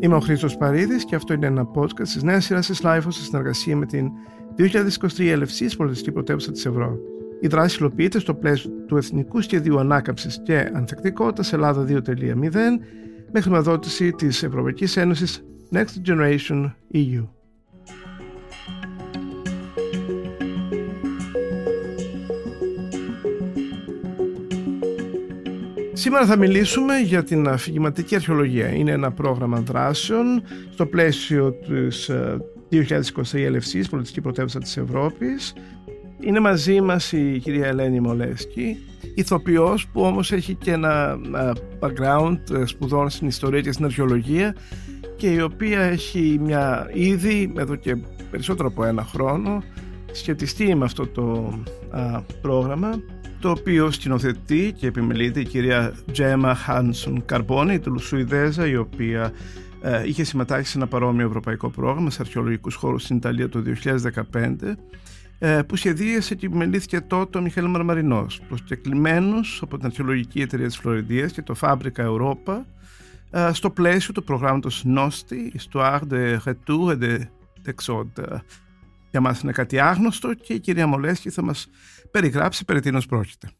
Είμαι ο Χρήστος Παρίδης και αυτό είναι ένα podcast της νέας σειράς της Lifehouse σε συνεργασία με την 2023 Ελευσής Πολιτιστική Πρωτεύουσα της Ευρώπης. Η δράση υλοποιείται στο πλαίσιο του Εθνικού Σχεδίου Ανάκαμψης και Ανθεκτικότητας Ελλάδα 2.0 με χρηματοδότηση της Ευρωπαϊκής Ένωσης Next Generation EU. Σήμερα θα μιλήσουμε για την αφηγηματική αρχαιολογία. Είναι ένα πρόγραμμα δράσεων στο πλαίσιο της 2023 Ελευσής, Πολιτιστική Πρωτεύουσα της Ευρώπης. Είναι μαζί μας η κυρία Ελένη Μολέσκη, ηθοποιός που όμως έχει και ένα background ε, σπουδών στην ιστορία και στην αρχαιολογία και η οποία έχει μια ήδη εδώ και περισσότερο από ένα χρόνο σχετιστεί με αυτό το πρόγραμμα το οποίο σκηνοθετεί και επιμελείται η κυρία Τζέμα Χάνσον Καρμπόνη, του Σουηδέζα, η οποία ε, είχε συμμετάσχει σε ένα παρόμοιο ευρωπαϊκό πρόγραμμα σε αρχαιολογικούς χώρους στην Ιταλία το 2015 ε, που σχεδίασε και επιμελήθηκε τότε ο Μιχαήλ Μαρμαρινός προσκεκλημένος από την Αρχαιολογική Εταιρεία της Φλωρεντίας και το Φάμπρικα Ευρώπα ε, στο πλαίσιο του προγράμματος Nosti, Histoire de Retour et de Texode. Για μας είναι κάτι άγνωστο και η κυρία Μολέσχη θα μας περιγράψει περί τίνος πρόκειται.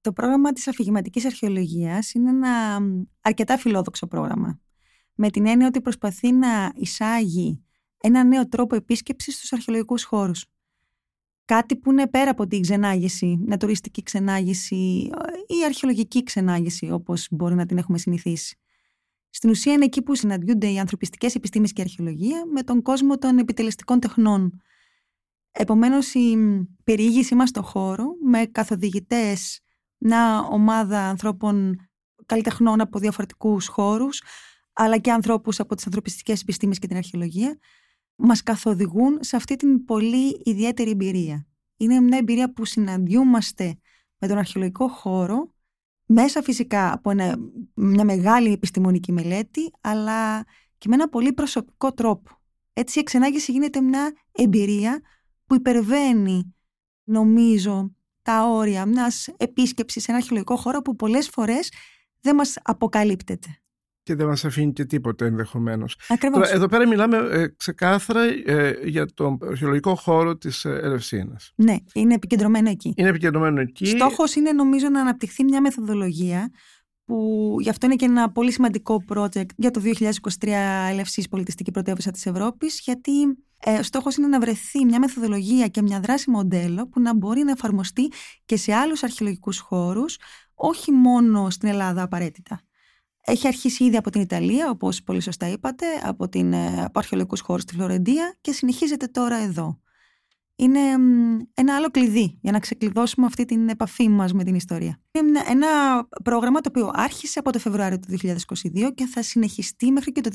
Το πρόγραμμα της αφηγηματικής αρχαιολογίας είναι ένα αρκετά φιλόδοξο πρόγραμμα. Με την έννοια ότι προσπαθεί να εισάγει ένα νέο τρόπο επίσκεψης στους αρχαιολογικούς χώρους. Κάτι που είναι πέρα από την ξενάγηση, μια τουριστική ξενάγηση ή αρχαιολογική ξενάγηση όπως μπορεί να την έχουμε συνηθίσει. Στην ουσία είναι εκεί που συναντιούνται οι ανθρωπιστικές επιστήμες και η αρχαιολογία με τον κόσμο των επιτελεστικών τεχνών Επομένως η περιήγησή μας στο χώρο με καθοδηγητές, μια ομάδα ανθρώπων καλλιτεχνών από διαφορετικούς χώρους, αλλά και ανθρώπους από τις ανθρωπιστικές επιστήμες και την αρχαιολογία, μας καθοδηγούν σε αυτή την πολύ ιδιαίτερη εμπειρία. Είναι μια εμπειρία που συναντιούμαστε με τον αρχαιολογικό χώρο, μέσα φυσικά από μια μεγάλη επιστημονική μελέτη, αλλά και με ένα πολύ προσωπικό τρόπο. Έτσι η εξενάγηση γίνεται μια εμπειρία που υπερβαίνει, νομίζω, τα όρια μιας επίσκεψης σε ένα αρχαιολογικό χώρο που πολλές φορές δεν μας αποκαλύπτεται. Και δεν μας αφήνει και τίποτα ενδεχομένως. Ακριβώς. εδώ πέρα μιλάμε ε, ξεκάθαρα ε, για τον αρχαιολογικό χώρο της ε, Ελευσίνας. Ναι, είναι επικεντρωμένο εκεί. Είναι επικεντρωμένο εκεί. Στόχος είναι νομίζω να αναπτυχθεί μια μεθοδολογία που γι' αυτό είναι και ένα πολύ σημαντικό project για το 2023 Ελευσής Πολιτιστική Πρωτεύουσα της Ευρώπης γιατί ε, στόχος είναι να βρεθεί μια μεθοδολογία και μια δράση μοντέλο που να μπορεί να εφαρμοστεί και σε άλλους αρχαιολογικούς χώρους, όχι μόνο στην Ελλάδα απαραίτητα. Έχει αρχίσει ήδη από την Ιταλία, όπως πολύ σωστά είπατε, από, την, ε, από αρχαιολογικούς χώρους στη Φλωρεντία και συνεχίζεται τώρα εδώ είναι ένα άλλο κλειδί για να ξεκλειδώσουμε αυτή την επαφή μας με την ιστορία. Είναι ένα πρόγραμμα το οποίο άρχισε από το Φεβρουάριο του 2022 και θα συνεχιστεί μέχρι και το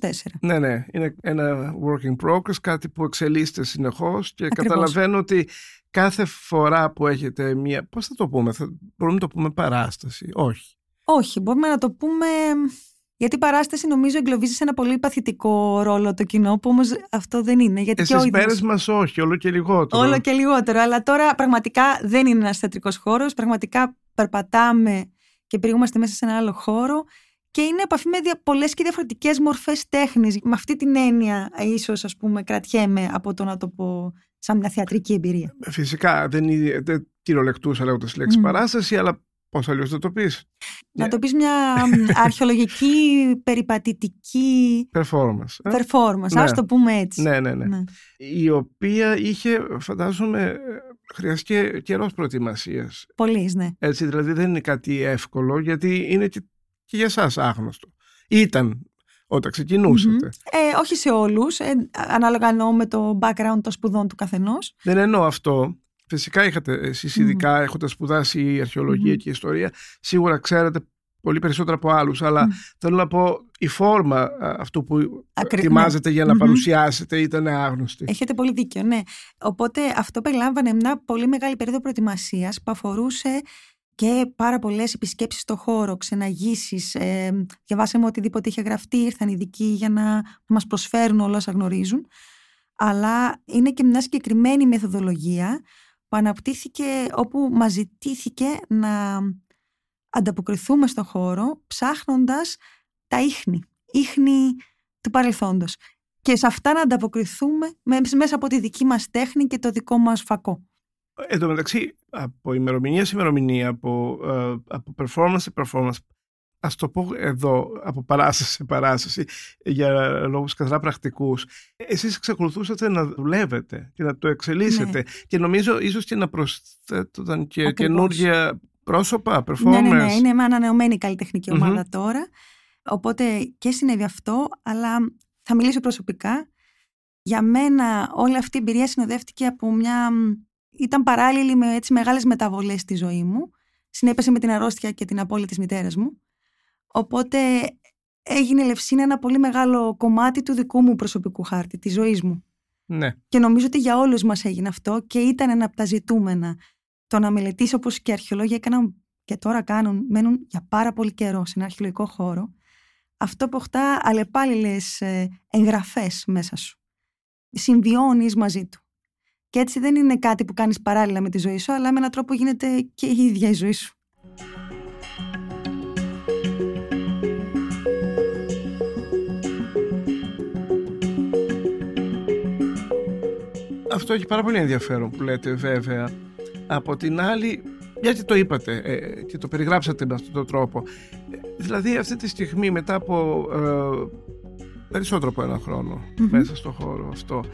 2024. Ναι, ναι. Είναι ένα working progress, κάτι που εξελίσσεται συνεχώς και καταλαβαίνω ότι κάθε φορά που έχετε μία... Πώς θα το πούμε, θα... μπορούμε να το πούμε παράσταση, όχι; Όχι, μπορούμε να το πούμε γιατί η παράσταση νομίζω εγκλωβίζει σε ένα πολύ παθητικό ρόλο το κοινό, που όμως αυτό δεν είναι. Γιατί Εσείς ίδιος... μέρες μας όχι, όλο και λιγότερο. Όλο και λιγότερο. Αλλά τώρα πραγματικά δεν είναι ένας θεατρικός χώρος. Πραγματικά περπατάμε και περιούμαστε μέσα σε ένα άλλο χώρο. Και είναι επαφή με πολλές και διαφορετικές μορφές τέχνης. Με αυτή την έννοια, ίσως, ας πούμε, κρατιέμαι από το να το πω σαν μια θεατρική εμπειρία. Φυσικά δεν, δεν κυριολεκτούσα λέγοντα τη λέξη mm. παράσταση, αλλά Πώς αλλιώς θα το πεις; Να το πεις μια αρχαιολογική περιπατητική. Performance. Ε; Performance, ναι. το πούμε έτσι. Ναι, ναι, ναι, ναι. Η οποία είχε, φαντάζομαι, χρειαστεί καιρός προετοιμασίας. Πολύ, ναι. Έτσι, δηλαδή δεν είναι κάτι εύκολο, γιατί είναι και, για εσάς άγνωστο. Ήταν όταν ξεκινουσατε Ε, όχι σε όλους. Ε, ανάλογα εννοώ με το background των σπουδών του καθενός. Δεν εννοώ αυτό. Φυσικά είχατε εσείς ειδικά mm. έχοντας σπουδάσει η αρχαιολογία και η ιστορία, σίγουρα ξέρετε πολύ περισσότερο από άλλους. Αλλά θέλω να πω, η φόρμα αυτού που ετοιμάζετε ναι. για να παρουσιάσετε ήταν άγνωστη. Έχετε πολύ δίκιο, ναι. Οπότε αυτό περιλάμβανε μια πολύ μεγάλη περίοδο προετοιμασίας που αφορούσε και πάρα πολλές επισκέψεις στο χώρο, ξεναγήσεις. Ε, διαβάσαμε οτιδήποτε είχε γραφτεί, ήρθαν ειδικοί για να μας προσφέρουν όλα όσα γνωρίζουν. Αλλά είναι και μια συγκεκριμένη μεθοδολογία που αναπτύχθηκε όπου μας ζητήθηκε να ανταποκριθούμε στο χώρο ψάχνοντας τα ίχνη. Ίχνη του παρελθόντος. Και σε αυτά να ανταποκριθούμε μέσα από τη δική μας τέχνη και το δικό μας φακό. Εν τω μεταξύ, από ημερομηνία σε ημερομηνία, από, uh, από performance σε performance, ας το πω εδώ, από παράσταση σε παράσταση, για λόγους καθαρά πρακτικούς, εσείς εξακολουθούσατε να δουλεύετε και να το εξελίσσετε. Ναι. Και νομίζω ίσως και να προσθέτονταν και Ακριβώς. καινούργια πρόσωπα, performers. Ναι, ναι, ναι. Είναι με ανανεωμένη καλλιτεχνική ομάδα τώρα. Οπότε και συνέβη αυτό, αλλά θα μιλήσω προσωπικά. Για μένα όλη αυτή η εμπειρία συνοδεύτηκε από μια ήταν παράλληλη με έτσι μεγάλες μεταβολές στη ζωή μου. Συνέπεσε με την αρρώστια και την απώλεια της μητέρας μου. Οπότε έγινε η Λευσίνα ένα πολύ μεγάλο κομμάτι του δικού μου προσωπικού χάρτη, της ζωής μου. Ναι. Και νομίζω ότι για όλους μας έγινε αυτό και ήταν ένα από τα ζητούμενα. Το να μελετήσω όπως και αρχαιολόγοι έκαναν και τώρα κάνουν, μένουν για πάρα πολύ καιρό σε ένα αρχαιολογικό χώρο. Αυτό αποκτά αλλεπάλληλες ε, εγγραφές μέσα σου. Συμβιώνεις μαζί του. Και έτσι δεν είναι κάτι που κάνεις παράλληλα με τη ζωή σου, αλλά με έναν τρόπο γίνεται και η ίδια η ζωή σου. Αυτό έχει πάρα πολύ ενδιαφέρον που λέτε βέβαια. Από την άλλη, γιατί το είπατε ε, και το περιγράψατε με αυτόν τον τρόπο. Ε, δηλαδή αυτή τη στιγμή μετά από ε, περισσότερο από ένα μέσα στο χώρο αυτό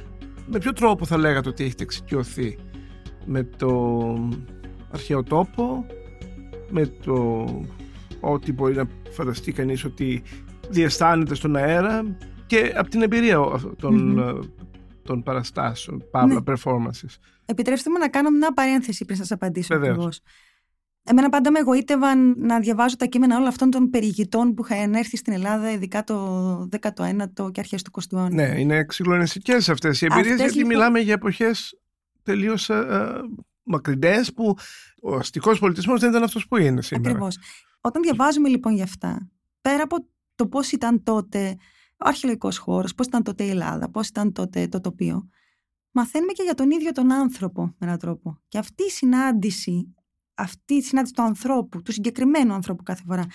με ποιο τρόπο θα λέγατε ότι έχετε εξοικειωθεί; Με το αρχαίο τόπο, με το ότι μπορεί να φανταστεί κανείς ότι διαισθάνεται στον αέρα και από την εμπειρία των, των παραστάσεων, παύλα, ναι. performances. Επιτρέψτε μου να κάνω μια παρένθεση πριν σας απαντήσω ακριβώς. Εμένα πάντα με εγωίτευαν να διαβάζω τα κείμενα όλων αυτών των περιηγητών που είχαν έρθει στην Ελλάδα, ειδικά το 19ο και αρχές του 20ου αιώνα. Ναι, είναι εξυγλωνιστικές αυτές οι εμπειρίες, γιατί λοιπόν... μιλάμε για εποχές τελείως ε, μακρινές που ο αστικός πολιτισμός δεν ήταν αυτός που είναι σήμερα. Ακριβώς. Όταν διαβάζουμε λοιπόν για αυτά, πέρα από το πώς ήταν τότε ο αρχαιολογικός χώρος, πώς ήταν τότε η Ελλάδα, πώς ήταν τότε το τοπίο, μαθαίνουμε και για τον ίδιο τον άνθρωπο με έναν τρόπο. Και αυτή η συνάντηση αυτή η συνάντηση του ανθρώπου, του συγκεκριμένου ανθρώπου κάθε φορά,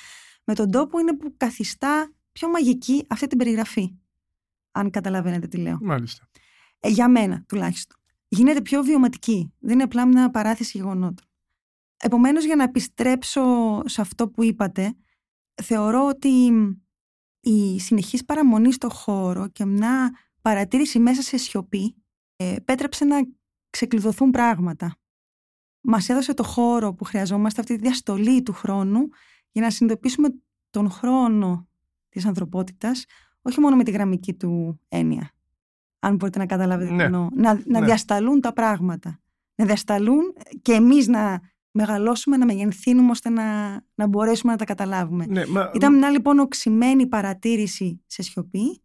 με τον τόπο είναι που καθιστά πιο μαγική αυτή την περιγραφή. Αν καταλαβαίνετε τι λέω. Μάλιστα. Ε, για μένα τουλάχιστον. Γίνεται πιο βιωματική. Δεν είναι απλά μια παράθεση γεγονότων. Επομένως, για να επιστρέψω σε αυτό που είπατε, θεωρώ ότι η συνεχής παραμονή στο χώρο και μια παρατήρηση μέσα σε σιωπή ε, πέτρεψε να ξεκλειδωθούν πράγματα μας έδωσε το χώρο που χρειαζόμαστε, αυτή τη διαστολή του χρόνου, για να συνειδητοποιήσουμε τον χρόνο της ανθρωπότητας, όχι μόνο με τη γραμμική του έννοια. Αν μπορείτε να καταλάβετε ναι. εννοώ. Να, να ναι. διασταλούν τα πράγματα. Να διασταλούν και εμείς να μεγαλώσουμε, να μεγενθύνουμε ώστε να, να μπορέσουμε να τα καταλάβουμε. Ναι, Ήταν μια λοιπόν οξυμένη παρατήρηση σε σιωπή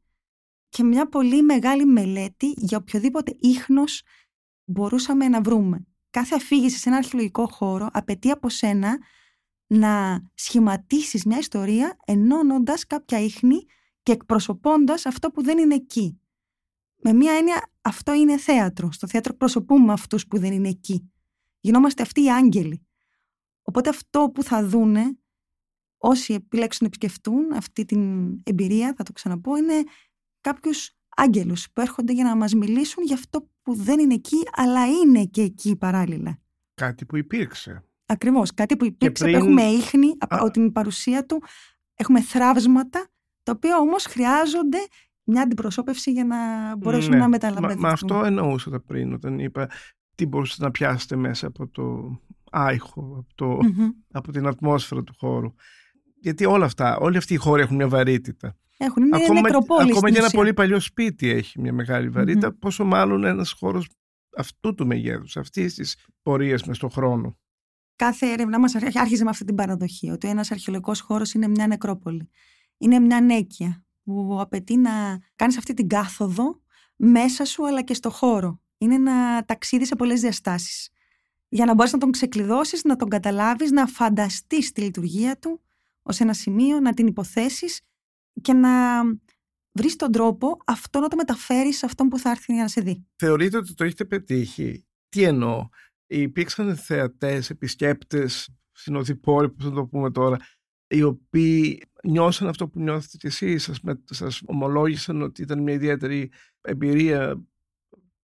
και μια πολύ μεγάλη μελέτη για οποιοδήποτε ίχνος μπορούσαμε να βρούμε κάθε αφήγηση σε ένα αρχαιολογικό χώρο απαιτεί από σένα να σχηματίσεις μια ιστορία ενώνοντας κάποια ίχνη και εκπροσωπώντας αυτό που δεν είναι εκεί. Με μία έννοια αυτό είναι θέατρο. Στο θέατρο προσωπούμε αυτούς που δεν είναι εκεί. Γινόμαστε αυτοί οι άγγελοι. Οπότε αυτό που θα δούνε όσοι επιλέξουν να επισκεφτούν αυτή την εμπειρία, θα το ξαναπώ, είναι κάποιους άγγελους που έρχονται για να μας μιλήσουν για αυτό που δεν είναι εκεί, αλλά είναι και εκεί παράλληλα. Κάτι που υπήρξε. Ακριβώς, κάτι που υπήρξε, πριν... έχουμε ίχνη από την παρουσία του, έχουμε θράψματα, τα οποία όμως χρειάζονται μια αντιπροσώπευση για να μπορέσουν ναι. να μεταλαμβάνουν. Μα, αυτό εννοούσα πριν, όταν είπα τι μπορούσατε να πιάσετε μέσα από το άϊχο, από, το, από την ατμόσφαιρα του χώρου. Γιατί όλα αυτά, όλοι αυτοί οι χώροι έχουν μια βαρύτητα. Έχουν, είναι ακόμα, νεκροπόλη. Ακόμα και ένα πολύ παλιό σπίτι έχει μια μεγάλη πόσο μάλλον ένας χώρος αυτού του μεγέθους, αυτής της πορείας μες στον χρόνο. Κάθε έρευνα μας άρχιζε με αυτή την παραδοχή, ότι ένας αρχαιολογικός χώρος είναι μια νεκρόπολη. Είναι μια νέκια που απαιτεί να κάνεις αυτή την κάθοδο μέσα σου αλλά και στο χώρο. Είναι ένα ταξίδι σε πολλές διαστάσεις. Για να μπορέσεις να τον ξεκλειδώσεις, να τον καταλάβεις, να φανταστείς τη λειτουργία του ως ένα σημείο, να την υποθέσεις και να βρεις τον τρόπο αυτό να το μεταφέρεις σε αυτόν που θα έρθει για να σε δει. Θεωρείτε ότι το έχετε πετύχει; Τι εννοώ; Υπήρξαν θεατές, επισκέπτες, συνοδοιπόροι, που θα το πούμε τώρα, οι οποίοι νιώσαν αυτό που νιώθετε κι εσείς, σας, σας ομολόγησαν ότι ήταν μια ιδιαίτερη εμπειρία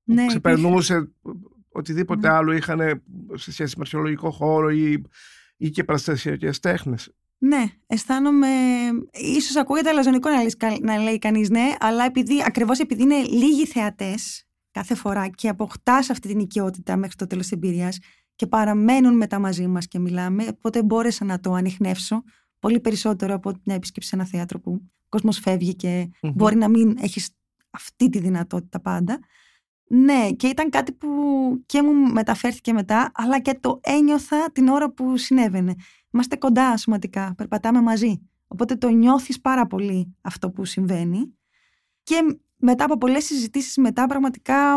ναι, ξεπερνούσε οτιδήποτε ναι. άλλο είχαν σε σχέση με αρχαιολογικό χώρο ή, ή και παραστασιακές τέχνες. Ναι, αισθάνομαι. ίσως ακούγεται αλαζονικό να, να λέει κανείς ναι, αλλά επειδή, ακριβώς επειδή είναι λίγοι θεατές κάθε φορά και αποκτά αυτή την οικειότητα μέχρι το τέλος της εμπειρίας και παραμένουν μετά μαζί μας και μιλάμε, οπότε μπόρεσα να το ανοιχνεύσω πολύ περισσότερο από μια επίσκεψη σε ένα θέατρο που ο κόσμος φεύγει και μπορεί να μην έχεις αυτή τη δυνατότητα πάντα. Ναι, και ήταν κάτι που και μου μεταφέρθηκε μετά, αλλά και το ένιωθα την ώρα που συνέβαινε. Είμαστε κοντά σωματικά, περπατάμε μαζί. Οπότε το νιώθεις πάρα πολύ αυτό που συμβαίνει. Και μετά από πολλές συζητήσεις μετά πραγματικά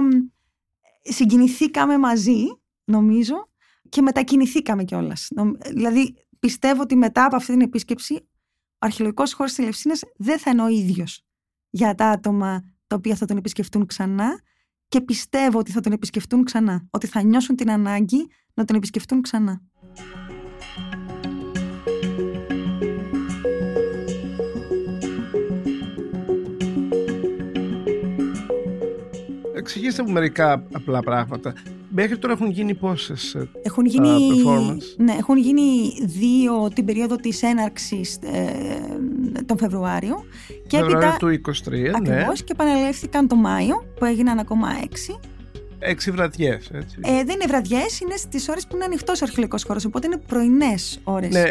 συγκινηθήκαμε μαζί, νομίζω, και μετακινηθήκαμε κιόλας. Δηλαδή, πιστεύω ότι μετά από αυτή την επίσκεψη, ο αρχαιολογικός χώρος της Ελευσίνας δεν θα είναι ο ίδιος για τα άτομα τα οποία θα τον επισκεφτούν ξανά και πιστεύω ότι θα τον επισκεφτούν ξανά. Ότι θα νιώσουν την ανάγκη να τον επισκεφτούν ξανά. Εξηγήστε μου μερικά απλά πράγματα. Μέχρι τώρα έχουν γίνει πόσες έχουν γίνει, performance; Ναι, έχουν γίνει δύο την περίοδο της έναρξης ε, τον Φεβρουάριο. Και Φεβρουάριο του 23, ναι. ακριβώς, και επανελεύθηκαν το Μάιο που έγιναν ακόμα έξι. Έξι βραδιές. Ε, δεν είναι βραδιές, είναι στις ώρες που είναι ανοιχτός ο αρχαιολογικός χώρος. Οπότε είναι πρωινές ώρες. Ναι.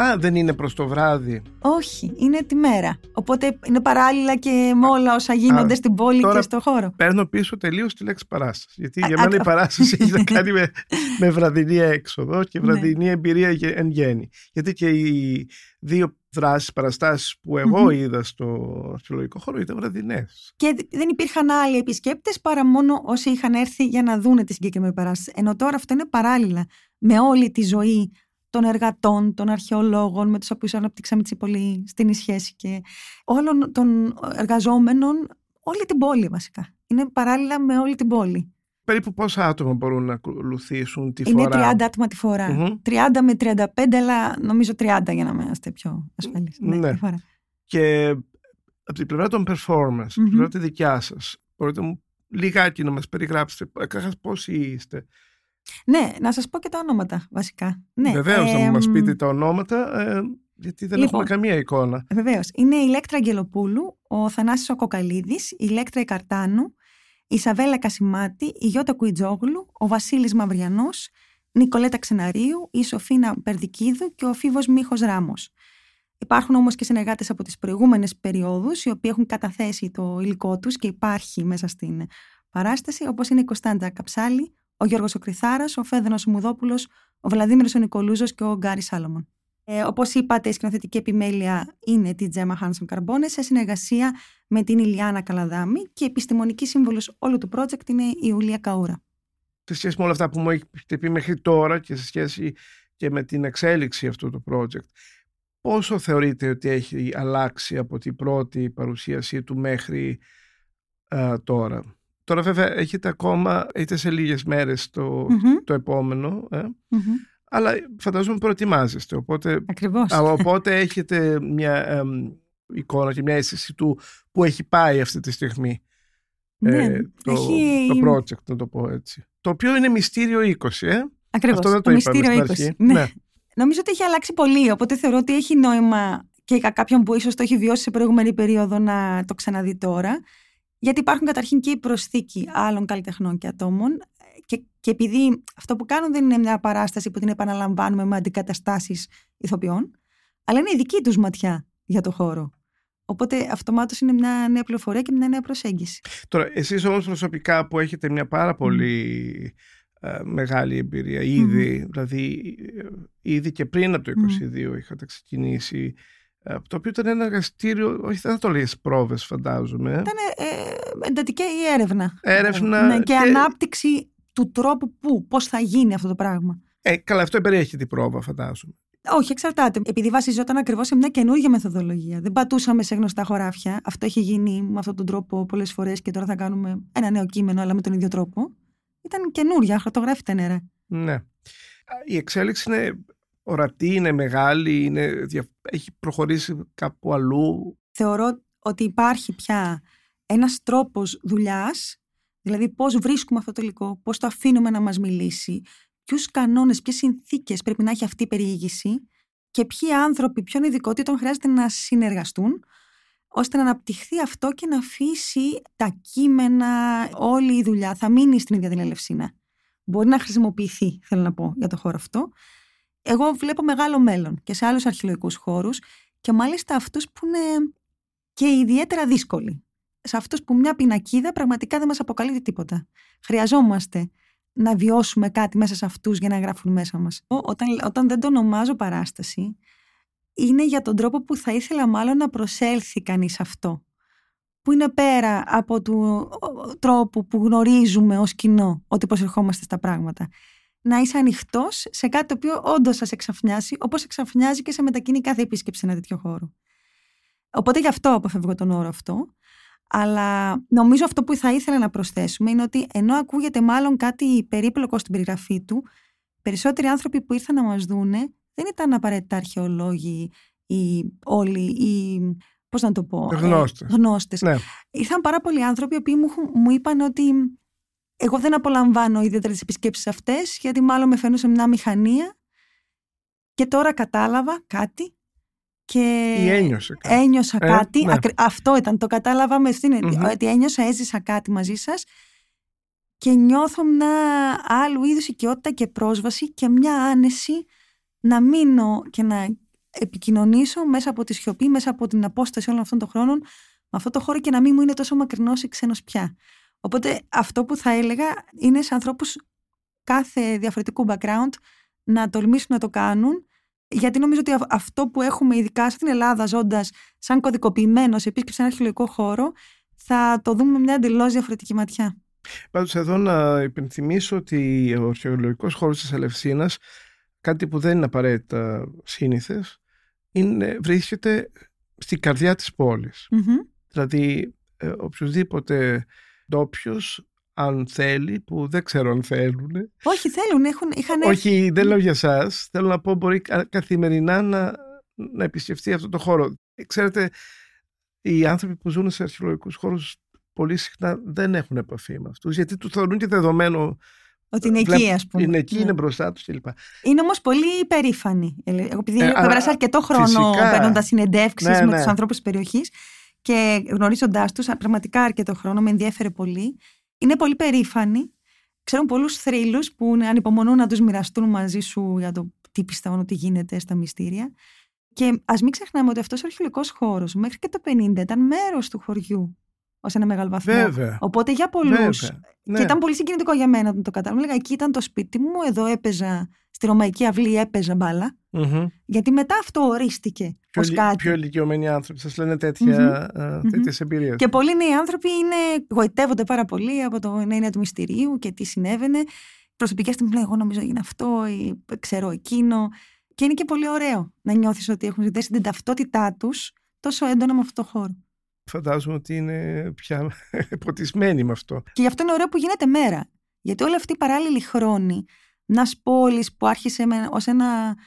Α, δεν είναι προς το βράδυ. Όχι, είναι τη μέρα. Οπότε είναι παράλληλα και με όλα όσα γίνονται στην πόλη και στο χώρο. Παίρνω πίσω τελείως τη λέξη παράσταση. Γιατί για μένα η παράσταση έχει να κάνει με, με βραδινή έξοδο και ναι. βραδινή εμπειρία εν γέννη. Γιατί και οι δύο δράσεις, παραστάσεις που εγω είδα στο αρχαιολογικό χώρο ήταν βραδινές. Και δεν υπήρχαν άλλοι επισκέπτες παρά μόνο όσοι είχαν έρθει για να δούνε τη συγκεκριμένη παράσταση. Ενώ τώρα αυτό είναι παράλληλα με όλη τη ζωή των εργατών, των αρχαιολόγων με τους οποίους αναπτύξαμε έτσι πολύ στην σχέση και όλων των εργαζόμενων, όλη την πόλη βασικά. Είναι παράλληλα με όλη την πόλη περίπου πόσα άτομα μπορούν να ακολουθήσουν τη Είναι φορά; Είναι 30 άτομα τη φορα 30 με 35, αλλά νομίζω 30 για να είμαστε πιο ασφαλείς. Ναι. ναι. Και από την πλευρά των performance, mm-hmm. την πλευρά τη δικιά σας, μπορείτε μου λιγάκι να μας περιγράψετε καταρχάς πόσοι είστε; Ναι, να σας πω και τα ονόματα βασικά. Ναι, Βεβαίως, ε, να μας πείτε τα ονόματα, ε, γιατί δεν λοιπόν, έχουμε καμία εικόνα. Βεβαίως. Είναι η Λέκτρα Αγγελοπούλου, ο Θανάσης ο Κοκαλίδης, η Λέκτρα Ικαρτάνου, η Σαβέλα Κασιμάτη, η Γιώτα Κουιτζόγλου, ο Βασίλης Μαυριανός, Νικολέτα Ξεναρίου, η Σοφίνα Περδικίδου και ο Φίβος Μίχος Ράμος. Υπάρχουν όμως και συνεργάτες από τις προηγούμενες περιόδους, οι οποίοι έχουν καταθέσει το υλικό τους και υπάρχει μέσα στην παράσταση, όπως είναι η Κωνσταντζα Καψάλη, ο Γιώργος ο Κρυθάρας, ο Φέδωνος ο Μουδόπουλος, ο Βλαδίμηρος ο Νικολούζος και ο Γκάρι Σάλομον. Ε, Όπως είπατε, η σκηνοθετική επιμέλεια είναι τη Τζέμα Χάνσον Καρμπόνε σε συνεργασία με την Ηλιάνα Καλαδάμη και επιστημονική σύμβολος όλου του project είναι η Ιουλία Καούρα. Σε σχέση με όλα αυτά που μου έχετε πει μέχρι τώρα και σε σχέση και με την εξέλιξη αυτού του project, πόσο θεωρείτε ότι έχει αλλάξει από την πρώτη παρουσίασή του μέχρι τώρα; Τώρα βέβαια έχετε ακόμα, έχετε σε λίγες μέρες το, το επόμενο, ε; Αλλά φαντάζομαι προετοιμάζεστε. Οπότε, Ακριβώς. οπότε έχετε μια εικόνα και μια αίσθηση του που έχει πάει αυτή τη στιγμή ναι, ε, το, το project, να το πω έτσι. Το οποίο είναι μυστήριο 20, ε. Ακριβώς, Αυτό δεν το, το μυστήριο 20. Ναι. ναι. Νομίζω ότι έχει αλλάξει πολύ, οπότε θεωρώ ότι έχει νόημα και για κάποιον που ίσως το έχει βιώσει σε προηγούμενη περίοδο να το ξαναδεί τώρα. Γιατί υπάρχουν καταρχήν και η προσθήκη άλλων καλλιτεχνών και ατόμων και, και επειδή αυτό που κάνουν δεν είναι μια παράσταση που την επαναλαμβάνουμε με αντικαταστάσεις ηθοποιών, αλλά είναι η δική τους ματιά για το χώρο. Οπότε αυτομάτως είναι μια νέα πληροφορία και μια νέα προσέγγιση. Τώρα, εσείς όμως προσωπικά που έχετε μια πάρα πολύ ε, μεγάλη εμπειρία ήδη, δηλαδή ε, ήδη και πριν από το 2022 είχατε ξεκινήσει ε, το οποίο ήταν ένα εργαστήριο, όχι δεν θα το λέει πρόβες φαντάζομαι. Ήταν ε, εντατική η έρευνα. Έρευνα. Ναι, και, και, ανάπτυξη του τρόπου που, πώς θα γίνει αυτό το πράγμα. Ε, καλά, αυτό περιέχει την πρόβα, φαντάζομαι. Όχι, εξαρτάται. Επειδή βασιζόταν ακριβώς σε μια καινούργια μεθοδολογία. Δεν πατούσαμε σε γνωστά χωράφια. Αυτό έχει γίνει με αυτόν τον τρόπο πολλές φορές και τώρα θα κάνουμε ένα νέο κείμενο, αλλά με τον ίδιο τρόπο. Ήταν καινούργια, χαρτογράφητα νερά. Ναι. Η εξέλιξη είναι ορατή, είναι μεγάλη, είναι, έχει προχωρήσει κάπου αλλού. Θεωρώ ότι υπάρχει πια ένας τρόπος δουλειάς, δηλαδή πώς βρίσκουμε αυτό το υλικό, πώς το αφήνουμε να μας μιλήσει, ποιους κανόνες, ποιες συνθήκες πρέπει να έχει αυτή η περιήγηση και ποιοι άνθρωποι, ποιον ειδικότητων χρειάζεται να συνεργαστούν, ώστε να αναπτυχθεί αυτό και να αφήσει τα κείμενα, όλη η δουλειά, θα μείνει στην ίδια την Ελευσίνα. Μπορεί να χρησιμοποιηθεί, θέλω να πω, για το χώρο αυτό. Εγώ βλέπω μεγάλο μέλλον και σε άλλους αρχαιολογικούς χώρους και μάλιστα αυτούς που είναι και ιδιαίτερα δύσκολοι. Σε αυτούς που μια πινακίδα πραγματικά δεν μας αποκαλύπτει τίποτα. Χρειαζόμαστε να βιώσουμε κάτι μέσα σε αυτούς για να γράφουν μέσα μας. Όταν, όταν δεν το ονομάζω παράσταση, είναι για τον τρόπο που θα ήθελα μάλλον να προσέλθει κανείς αυτό. Που είναι πέρα από του τρόπο που γνωρίζουμε ως κοινό ότι προσερχόμαστε στα πράγματα. Να είσαι ανοιχτός σε κάτι το οποίο όντως σας εξαφνιάσει, όπως εξαφνιάζει και σε μετακινεί κάθε επίσκεψη σε ένα τέτοιο χώρο. Οπότε γι' αυτό αποφεύγω τον όρο αυτό. Αλλά νομίζω αυτό που θα ήθελα να προσθέσουμε είναι ότι ενώ ακούγεται μάλλον κάτι περίπλοκο στην περιγραφή του, περισσότεροι άνθρωποι που ήρθαν να μας δούνε δεν ήταν απαραίτητα αρχαιολόγοι ή όλοι ή πώς να το πω, ε, γνώστες. γνώστες. Ναι. Ήρθαν πάρα πολλοί άνθρωποι που μου, μου είπαν ότι εγώ δεν απολαμβάνω ιδιαίτερα τις επισκέψεις αυτές γιατί μάλλον με φαίνουν σε μια μηχανία και τώρα κατάλαβα κάτι και Ή ένιωσε κάτι. ένιωσα Ε, κάτι. ναι. ακρι- Αυτό ήταν, το κατάλαβα με αυτήν. Μμμ. Ότι ένιωσα, έζησα κάτι μαζί σας και νιώθω μια άλλου είδους οικειότητα και πρόσβαση και μια άνεση να μείνω και να επικοινωνήσω μέσα από τη σιωπή, μέσα από την απόσταση όλων αυτών των χρόνων με αυτό το χώρο και να μην μου είναι τόσο μακρινός ή ξένος πια. Οπότε αυτό που θα έλεγα είναι σε ανθρώπους κάθε διαφορετικού background να τολμήσουν να το κάνουν γιατί νομίζω ότι αυ- αυτό που έχουμε ειδικά στην Ελλάδα ζώντας σαν κωδικοποιημένος σε επίσκεψη σε ένα αρχαιολογικό χώρο θα το δούμε με μια εντελώς διαφορετική ματιά. Πάντως εδώ να υπενθυμίσω ότι ο αρχαιολογικός χώρος της Ελευσίνας κάτι που δεν είναι απαραίτητα σύνηθες είναι, βρίσκεται στην καρδιά της πόλης. Μμμ. Δηλαδή ε, οποιοδήποτε ντόπιος, αν θέλει, που δεν ξέρω αν θέλουν. Όχι, θέλουν, έχουν, είχαν έρθει. Όχι, δεν λέω για εσά. Θέλω να πω, μπορεί κα- καθημερινά να, να επισκεφτεί αυτό το χώρο. Ε, Ξέρετε, οι άνθρωποι που ζουν σε αρχαιολογικούς χώρους πολύ συχνά δεν έχουν επαφή με αυτούς, γιατί του θεωρούν και δεδομένο. Ότι είναι Βλέπ- εκεί, ας πούμε. Είναι εκεί, Ναι. είναι μπροστά τους κλπ. Είναι όμως πολύ υπερήφανοι. Ε, Εγώ, επειδή Ε, έχω αλλά- περάσει αρκετό χρόνο φυσικά. παίρνοντας συνεντεύξεις Ναι, με ναι. τους ανθρώπους της περιοχής και γνωρίζοντάς τους, πραγματικά αρκετό χρόνο, με ενδιέφερε πολύ. Είναι πολύ περήφανοι. Ξέρουν πολλούς θρύλους που είναι- ανυπομονούν να τους μοιραστούν μαζί σου για το τι πιστεύουν ότι γίνεται στα μυστήρια. Και ας μην ξεχνάμε ότι αυτός ο αρχαιολογικός χώρος μέχρι και το 50 ήταν μέρος του χωριού ως ένα μεγάλο βαθμό. Βέβαια. Οπότε για πολλού. Βέβαια. Ναι. Και ήταν πολύ συγκινητικό για μένα όταν το κατάλαβα. Λέγα, εκεί ήταν το σπίτι μου, εδώ έπαιζα, στη Ρωμαϊκή Αυλή έπαιζα μπάλα. Μμμ. Γιατί μετά αυτό ορίστηκε Πιο, ως ηλι- κάτι. πιο ηλικιωμένοι άνθρωποι σας λένε τέτοια, ε, τέτοιες εμπειρίες. Και πολλοί νέοι άνθρωποι είναι, γοητεύονται πάρα πολύ από το έννοια του μυστηρίου και τι συνέβαινε. Προσωπικέ στιγμή μου λένε: Εγώ νομίζω είναι αυτό, ή ξέρω εκείνο. Και είναι και πολύ ωραίο να νιώθεις ότι έχουν ζητήσει την ταυτότητά τους τόσο έντονα με αυτό το χώρο. Φαντάζομαι ότι είναι πια ποτισμένοι με αυτό. Και γι' αυτό είναι ωραίο που γίνεται μέρα. Γιατί όλη αυτή η παράλληλη χρόνη μια πόλης που άρχισε ως ένα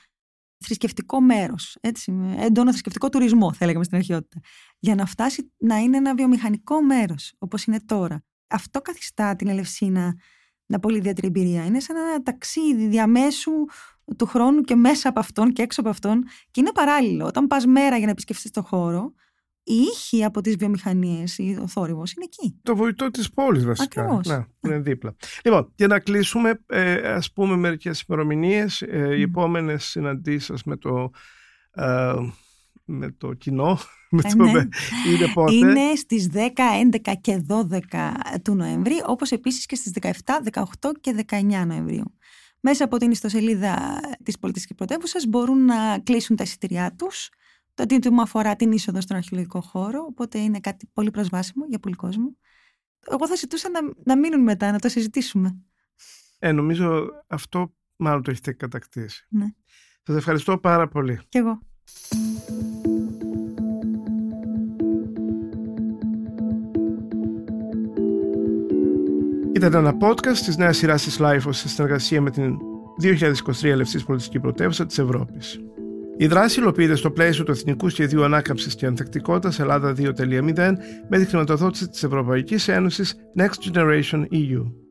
θρησκευτικό μέρος, έτσι, με έντονο θρησκευτικό τουρισμό, θα έλεγαμε στην αρχαιότητα, για να φτάσει να είναι ένα βιομηχανικό μέρος, όπως είναι τώρα. Αυτό καθιστά την Ελευσίνα μια πολύ ιδιαίτερη εμπειρία. Είναι σαν ένα ταξίδι διαμέσου του χρόνου και μέσα από αυτόν και έξω από αυτόν. Και είναι παράλληλο. Όταν πας μέρα για να επισκεφτείς το χώρο, η ήχη από τις βιομηχανίες, ο θόρυβος είναι εκεί. Το βοητό της πόλης βασικά. Ακριβώς. Ναι, που είναι δίπλα. Λοιπόν, για να κλείσουμε, ε, ας πούμε μερικές ημερομηνίες. Ε, οι Μμ. επόμενες συναντήσεις σας με το, ε, με το κοινό, με Ε, το, ναι. είναι πότε; Είναι στις 10, 11 και 12 του Νοέμβρη, όπως επίσης και στις 17, 18 και 19 Νοεμβρίου. Μέσα από την ιστοσελίδα της πολιτιστικής πρωτεύουσας μπορούν να κλείσουν τα εισιτήριά τους. Το τίτλο αφορά την είσοδο στον αρχαιολογικό χώρο, οπότε είναι κάτι πολύ προσβάσιμο για πολύ κόσμο. Εγώ θα ζητούσα να, να μείνουν μετά, να το συζητήσουμε. Ε, νομίζω αυτό μάλλον το έχετε κατακτήσει. Ναι. Σας ευχαριστώ πάρα πολύ. Κι εγώ. Ήταν ένα podcast της νέας σειράς της Lifeos σε συνεργασία με την 2023 Ελευσής Πολιτικής Πρωτεύουσα της Ευρώπης. Η δράση υλοποιείται στο πλαίσιο του Εθνικού Σχεδίου Ανάκαμψης και Ανθεκτικότητας Ελλάδα 2.0 με τη χρηματοδότηση της Ευρωπαϊκής Ένωσης Next Generation EU.